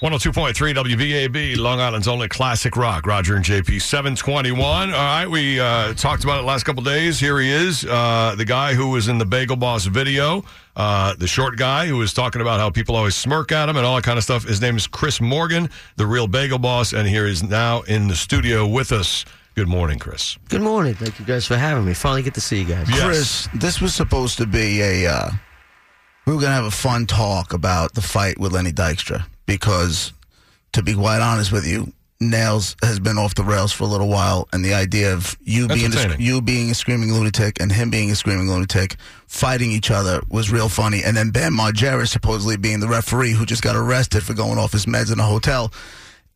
102.3 WBAB, Long Island's only classic rock. Roger and JP, 721. All right, we uh, talked about it last couple days. Here he is, uh, the guy who was in the Bagel Boss video, uh, the short guy who was talking about how people always smirk at him and all that kind of stuff. His name is Chris Morgan, the real Bagel Boss, and here is now in the studio with us. Good morning, Chris. Good morning. Thank you guys for having me. Finally get to see you guys. Yes. Chris, this was supposed to be a. Uh, we were going to have a fun talk about the fight with Lenny Dykstra because, to be quite honest with you, Nails has been off the rails for a little while, and the idea of you being a, you being a screaming lunatic and him being a screaming lunatic fighting each other was real funny. And then Bam Margera supposedly being the referee who just got arrested for going off his meds in a hotel.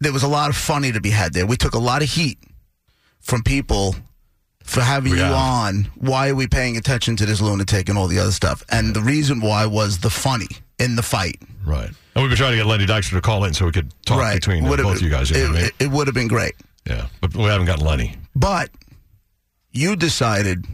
There was a lot of funny to be had there. We took a lot of heat from people for having We you on. Why are we paying attention to this lunatic and all the other stuff? And the reason why was the funny in the fight. Right. We've been trying to get Lenny Dykstra to call in so we could talk right. between Would've- both of you guys. You it, I mean? it, would have been great. yeah, but we haven't gotten Lenny. But you decided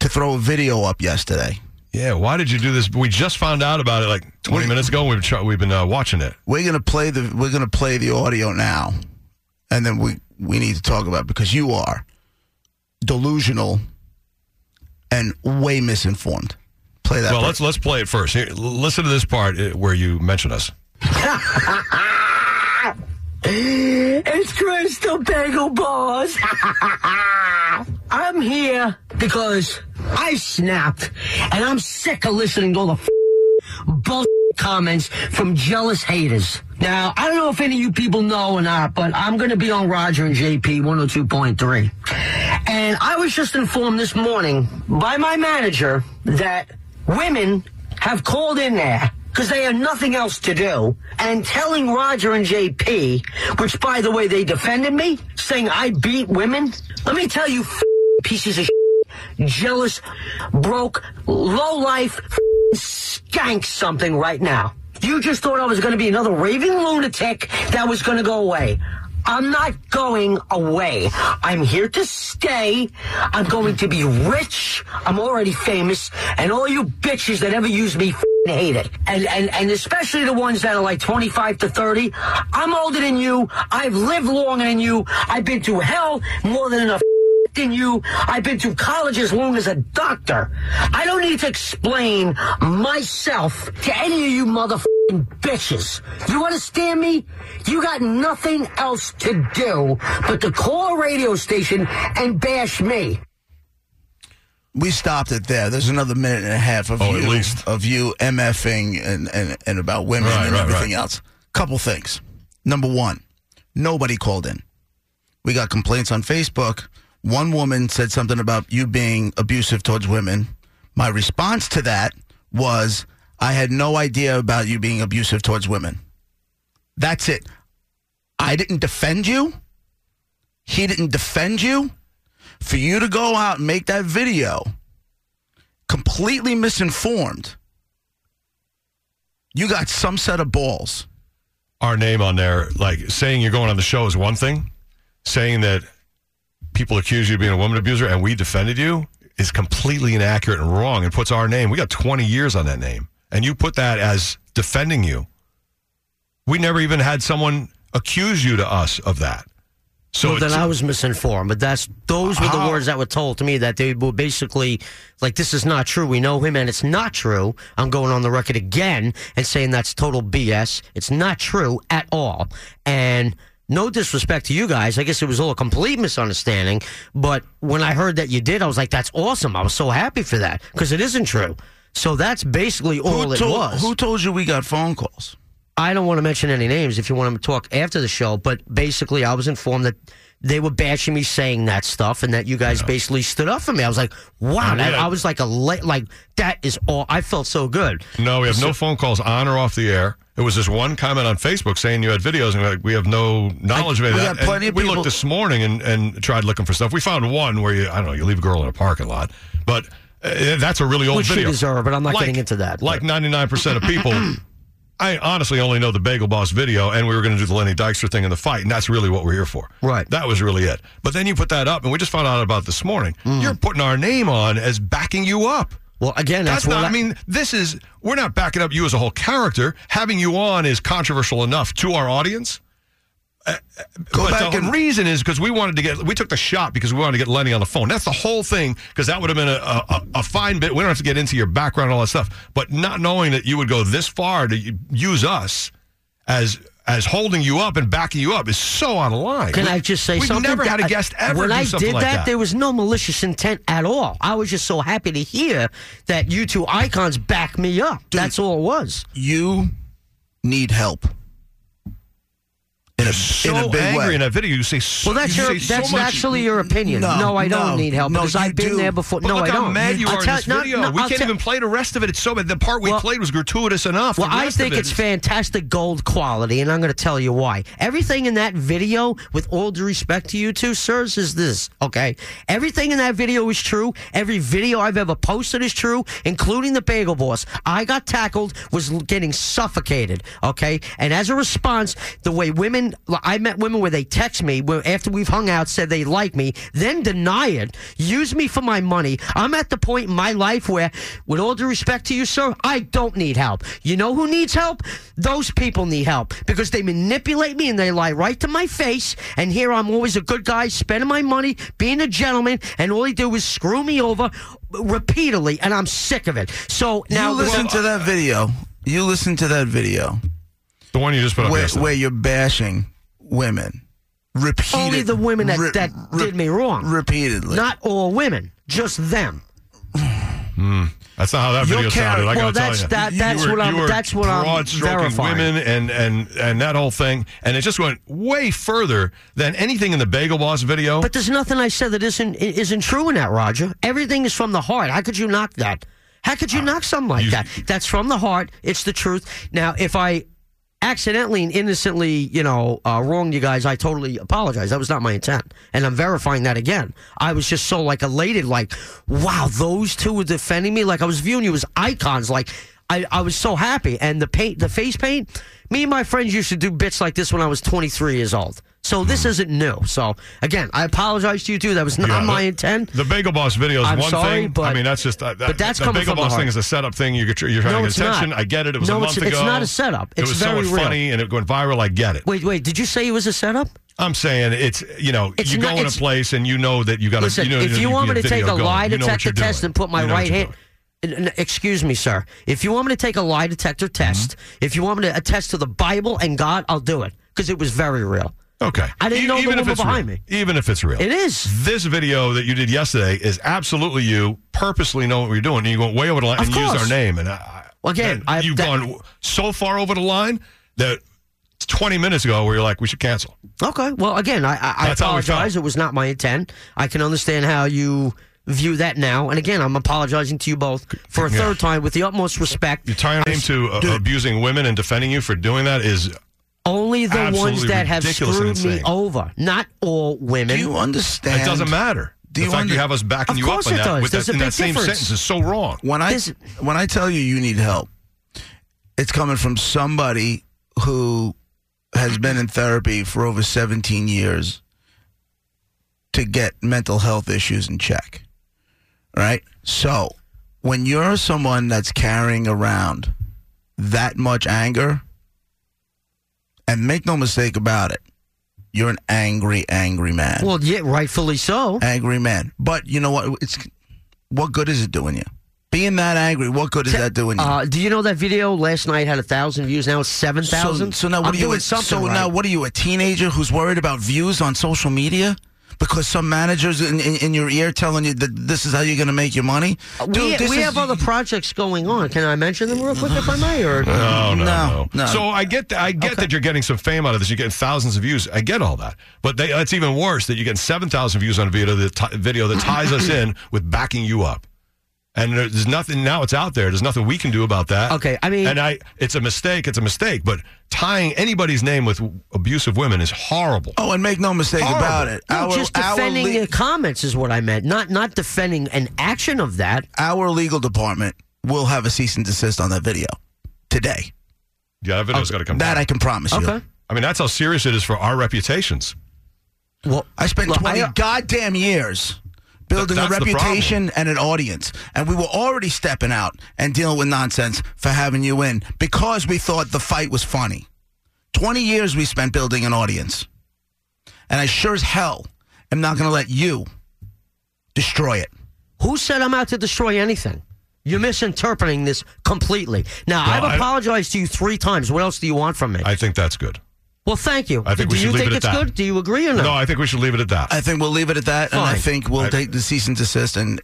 to throw a video up yesterday. Yeah, why did you do this? We just found out about it like 20 We- minutes ago. We've we've been uh, watching it. We're gonna play the we're gonna play the audio now, and then we we need to talk about it because you are delusional and way misinformed. Play that. Well, part. let's let's play it first. Here, listen to this part uh, where you mention us. It's Crystal the Bagel Boss. I'm here because I snapped and I'm sick of listening to all the f- bullshit comments from jealous haters. Now, I don't know if any of you people know or not, but I'm going to be on Roger and JP 102.3. And I was just informed this morning by my manager that women have called in there because they have nothing else to do and telling Roger and JP, which by the way, they defended me, saying I beat women. Let me tell you, pieces of shit, jealous, broke, low life, skank something right now. You just thought I was going to be another raving lunatic that was going to go away. I'm not going away. I'm here to stay. I'm going to be rich. I'm already famous. And all you bitches that ever use me hate it. And, and, and especially the ones that are like 25 to 30. I'm older than you. I've lived longer than you. I've been through hell more than enough than you. I've been to college as long as a doctor. I don't need to explain myself to any of you motherfucking bitches. You understand me? You got nothing else to do but to call a radio station and bash me. we stopped it there. There's another minute and a half of Oh, you at least. of you mfing and, and, and about women Right, and right, everything right. else. Couple things. Number one, nobody called in. We got complaints on Facebook. One woman said something about you being abusive towards women. My response to that was, I had no idea about you being abusive towards women. That's it. I didn't defend you. He didn't defend you. For you to go out and make that video completely misinformed, you got some set of balls. Our name on there, like saying you're going on the show is one thing. Saying that people accuse you of being a woman abuser and we defended you is completely inaccurate and wrong and puts our name. We got 20 years on that name. And you put that as defending you. We never even had someone accuse you to us of that. So well, then I was misinformed, but that's those were the How? words that were told to me that they were basically like, "This is not true. We know him, and it's not true." I'm going on the record again and saying that's total BS. It's not true at all, and no disrespect to you guys. I guess it was all a complete misunderstanding. But when I heard that you did, I was like, "That's awesome." I was so happy for that because it isn't true. So that's basically all who, it told, was. who told you we got phone calls? I don't want to mention any names if you want to talk after the show, but basically, I was informed that they were bashing me saying that stuff and that you guys basically stood up for me. I was like, wow, And we that, I was like a la- like that is all. I felt so good. No, we have no phone calls on or off the air. It was this one comment on Facebook saying you had videos, and we're like, we have no knowledge of we of that. And plenty of we people- looked this morning and, and tried looking for stuff. We found one where you, I don't know, you leave a girl in a parking lot, but uh, that's a really old Which she video. deserved, but I'm not Like- getting into that, Like but- 99% of people. I honestly only know the Bagel Boss video, and we were going to do the Lenny Dykstra thing in the fight, and that's really what we're here for. Right. That was really it. But then you put that up, and we just found out about this morning. Mm. You're putting our name on as backing you up. Well, again, that's, That's what not. I mean, this is. We're not backing up you as a whole character. Having you on is controversial enough to our audience. Go back the and reason is because we wanted to get. We took the shot because we wanted to get Lenny on the phone. That's the whole thing. Because that would have been a, a, a fine bit. We don't have to get into your background and all that stuff. But not knowing that you would go this far to use us as as holding you up and backing you up is so out of line. Can We- I just say we've something? never had a guest ever When do I something did like that, that. there was no malicious intent at all. I was just so happy to hear that you two icons back me up. That's all it was. you need help. In a, so in a big angry way. in that video. You say so, Well, that's you your say so that's much- actually your opinion. No, No, I don't no, need help no, because I've been do. there before. But no, look I how don't. mad you I'll are tell- in this no, video. no, we I'll can't tell- even play the rest of it. It's so bad. The part we Well- played was gratuitous enough. Well, I think it it's fantastic gold quality, and I'm going to tell you why. Everything in that video, with all due respect to you two, sirs, is this, okay? Everything in that video is true. Every video I've ever posted is true, including the Bagel Boss. I got tackled, was getting suffocated, okay? And as a response, the way women, I met women where they text me where after we've hung out, said they like me, then deny it, use me for my money. I'm at the point in my life where, with all due respect to you, sir, I don't need help. You know who needs help? Those people need help because they manipulate me and they lie right to my face. And here I'm always a good guy, spending my money, being a gentleman, and all they do is screw me over repeatedly, and I'm sick of it. So now, you listen to that video. You listen to that video the one you just put up where, where you're bashing women repeatedly. only the women that, that did me wrong. repeatedly. Not all women, just them. Hmm. That's not how that Your video char- sounded. I well, gotta tell that's- you. that- You were- what I'm- you were that's what I'm broad-stroking verifying. women and and and that whole thing, and it just went way further than anything in the Bagel Boss video. But there's nothing I said that isn't isn't true in that, Roger. Everything is from the heart. How could you knock that? How could you ah. knock something like you- that? That's from the heart. It's the truth. Now, if I accidentally and innocently, you know, uh, wronged you guys, I totally apologize. That was not my intent, and I'm verifying that again. I was just so like elated, like, wow, those two were defending me. Like I was viewing you as icons. Like I, I was so happy. And the paint, the face paint. Me and my friends used to do bits like this when I was 23 years old. So this isn't new. So again, I apologize to you too. That was not Yeah, my the- intent. The Bagel Boss video is I'm one sorry, thing. I mean, that's just uh, that, but that's the coming Bagel from the Boss thing heart. is a setup thing. You're, you're trying to No, get it's attention. not. I get it. It was No, a month it's- it's ago. not a setup. it It's was so very much real. funny and it went viral. I get it. Wait, wait. Did you say it was a setup? I'm saying it's you know It's you not- go in a it's- place and you know that you got to. Listen, you know, if you want me to take a lie detector test and put my right hand. Excuse me, sir. If you want me to take a lie detector test, Mm-hmm. if you want me to attest to the Bible and God, I'll do it because it was very real. Okay. I didn't E- know the even if it's behind real. me. Even if it's real. It is. This video that you did yesterday is absolutely you purposely know what you're doing. And you went way over the line Of and used our name. And I, Well, again, I- you've that- gone so far over the line that 20 minutes ago where you're like, we should cancel. Okay. Well, again, I, I, I That's how we apologize. It was not my intent. I can understand how you view that now. And again, I'm apologizing to you both for a Yeah. third time with the utmost respect. You tying your name to uh, abusing women and defending you for doing that is Only the ones that have screwed me over, not all women. Do you understand? it doesn't matter. Do the you fact under- you have us backing Of you up course on it that does. with There's that, a in that big same difference. sentence is so wrong. When I This- when I tell you you need help, it's coming from somebody who has been in therapy for over 17 years to get mental health issues in check. Right? So, when you're someone that's carrying around that much anger, and make no mistake about it, you're an angry, angry man. well, yeah, rightfully so. angry man. But you know what? It's what good is it doing you? Being that angry, what good is that doing you? Uh, do you know that video last night had a thousand views? Now it's seven so, so now what I'm are you? doing a- something so right. now what are you? A teenager who's worried about views on social media? Because some managers in, in, in your ear telling you that this is how you're going to make your money. Uh, we, Dude, this we is- have other projects going on. Can I mention them real quick if I may? Or No, no, No, no, no. So I get that. I get that you're getting some fame out of this. You're getting thousands of views. I get all that. But they, it's even worse that you're getting seven thousand views on a video that ti- video that ties us in with backing you up. And there's nothing now. It's out there. There's nothing we can do about that. Okay, I mean- and I, it's a mistake. It's a mistake. But tying anybody's name with abusive women is horrible. Oh, and make no mistake Horrible. about it. no, our, just our defending le- the comments is what I meant. Not not defending an action of that. our legal department will have a cease and desist on that video today. Yeah, that video's got to come. That down. I can promise you. Okay. I mean, that's how serious it is for our reputations. Well, I spent Look, 20 I- goddamn years building Th- a that's the problem. reputation and an audience. And we were already stepping out and dealing with nonsense for having you in because we thought the fight was funny. 20 years we spent building an audience. And I sure as hell am not going to let you destroy it. Who said I'm out to destroy anything? You're misinterpreting this completely. Now, No, I've I- apologized to you three times. What else do you want from me? I think that's good. Well, thank you. I think do we should you leave think it at it's that. good? Do you agree or not? No, I think we should leave it at that. I think we'll leave it at that. And I Fine. think we'll I- take the cease and desist. And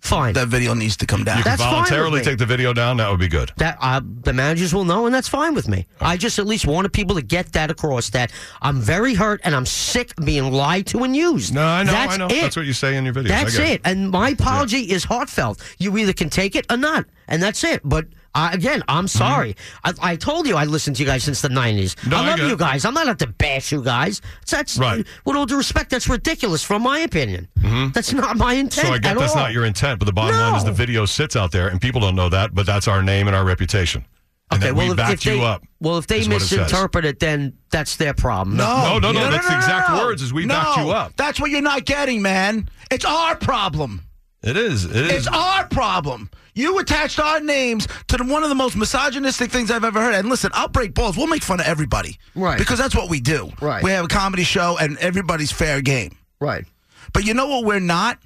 Fine. that video needs to come down. you can That's fine with voluntarily me. take the video down. That would be good. that uh, the managers will know, and that's fine with me. I just at least wanted people to get that across that I'm very hurt and I'm sick of being lied to and used. No, I know. That's I know. It. That's what you say in your videos. I That's get it. And my apology is heartfelt. You either can take it or not, and that's it. But uh, again, I'm sorry. I, I told you I listened to you guys since the '90s. Mm-hmm. No, I I love get you guys. I'm not out to bash you guys. That's Right. With all due respect, that's ridiculous, from my opinion. That's not my intent. Mm-hmm. So I get at that's all. not your intent, but the bottom line is the video sits out there, and people don't know that, but that's our name and our reputation. And Okay, well, we if, backed if they, you up. well, if they is what it misinterpret it, then that's their problem. No, no, no, no. that's the exact words as we no, backed you up. That's what you're not getting, man. It's our problem. It is. It is. It's our problem. You attached our names to the, one of the most misogynistic things I've ever heard. And listen, I'll break balls. We'll make fun of everybody. Right. Because that's what we do. Right. We have a comedy show and everybody's fair game. Right. But you know what we're not?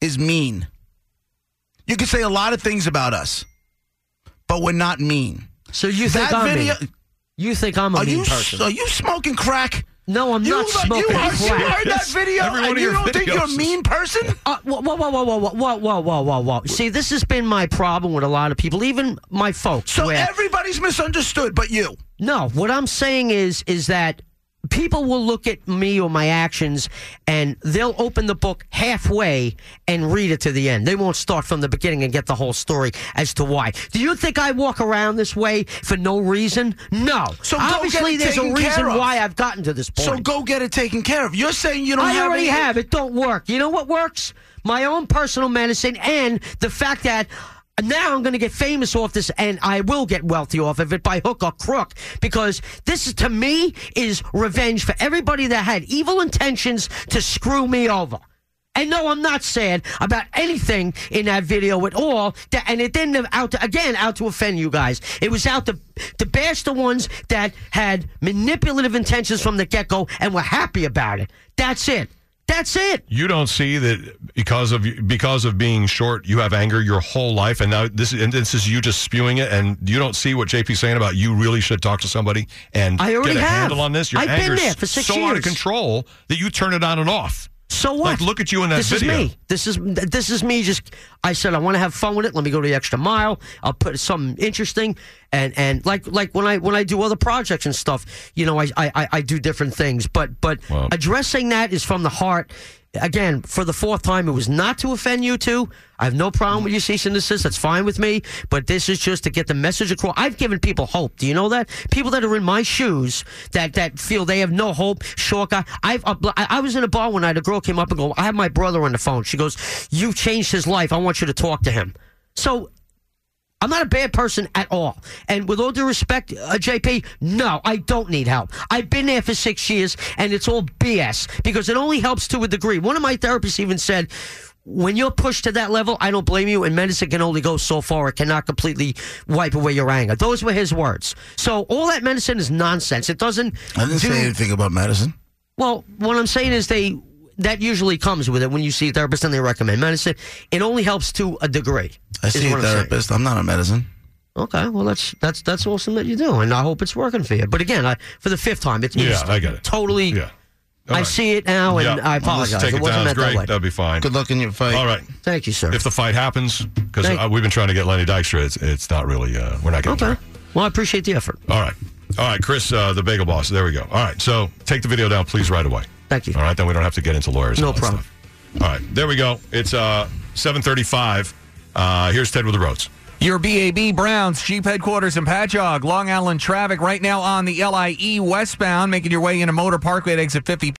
Is mean. You can say a lot of things about us, but we're not mean. So you think that I'm video. mean? You think I'm a Are mean you person? are you smoking crack? No, I'm You, not smoking you, heard, you heard that video and you don't think you're a mean person? Uh, whoa, whoa, whoa, whoa, whoa, whoa, whoa, whoa, whoa, whoa! See, this has been my problem with a lot of people, even my folks. So where, everybody's misunderstood, but you. no, what I'm saying is, is that people will look at me or my actions, and they'll open the book halfway and read it to the end. They won't start from the beginning and get the whole story as to why. Do you think I walk around this way for no reason? No. So obviously, there's a reason why I've gotten to this point. So go get it taken care of. You're saying you don't I have already any- have. It don't work. You know what works? My own personal medicine and the fact that now I'm going to get famous off this and I will get wealthy off of it by hook or crook because this to me is revenge for everybody that had evil intentions to screw me over. And no, I'm not sad about anything in that video at all. That, and it didn't out to, again out to offend you guys. It was out to to bash the ones that had manipulative intentions from the get go and were happy about it. That's it. That's it. you don't see that because of because of being short, you have anger your whole life, and now this and this is you just spewing it, and you don't see what JP's saying about you really should talk to somebody and I already get a have. handle on this. Your I've been there for six so out of years. control that you turn it on and off. So what? Like, look at you in that this video. This is me. This is this is me. Just I said I want to have fun with it. Let me go the extra mile. I'll put something interesting and and like like when I when I do other projects and stuff. You know, I I, I do different things. But but Wow. addressing that is from the heart. Again, for the fourth time, it was not to offend you two. I have no problem with you cease and desist. That's fine with me. But this is just to get the message across. I've given people hope. Do you know that? People that are in my shoes that that feel they have no hope. Short guy. I've uh, I I was in a bar one night. A girl came up and go, "I have my brother on the phone." She goes, "You've changed his life. I want you to talk to him." So I'm not a bad person at all. And with all due respect, uh, JP, no, I don't need help. I've been there for six years, and it's all BS because it only helps to a degree. One of my therapists even said, when you're pushed to that level, I don't blame you, and medicine can only go so far. It cannot completely wipe away your anger. Those were his words. So all that medicine is nonsense. It doesn't I didn't do say anything about medicine. well, what I'm saying is they that usually comes with it when you see a therapist and they recommend medicine. It only helps to a degree. I see a what I'm therapist. I'm not on medicine. Okay, well that's that's that's awesome that you do, and I hope it's working for you. But again, I, for the fifth time, it's, Yeah, it's I get it. Totally, Yeah. All I right. see it now, and Yeah. I Well, apologize. Take it it wasn't down. meant It's that great. way. That'd be fine. Good luck in your fight. All right. Thank you, sir. If the fight happens, because uh, we've been trying to get Lenny Dykstra, it's, it's not really. Uh, we're not getting. okay. there. Well, I appreciate the effort. All right. All right, Chris, uh, the bagel boss. There we go. All right. So take the video down, please, right away. Thank you. All right. Then we don't have to get into lawyers. No problem. stuff. All right. There we go. It's uh, 735. Uh, here's Ted with the roads. Your BAB Browns Jeep headquarters in Patchogue, Long Island traffic right now on the LIE westbound, making your way into Motor Parkway at exit 50.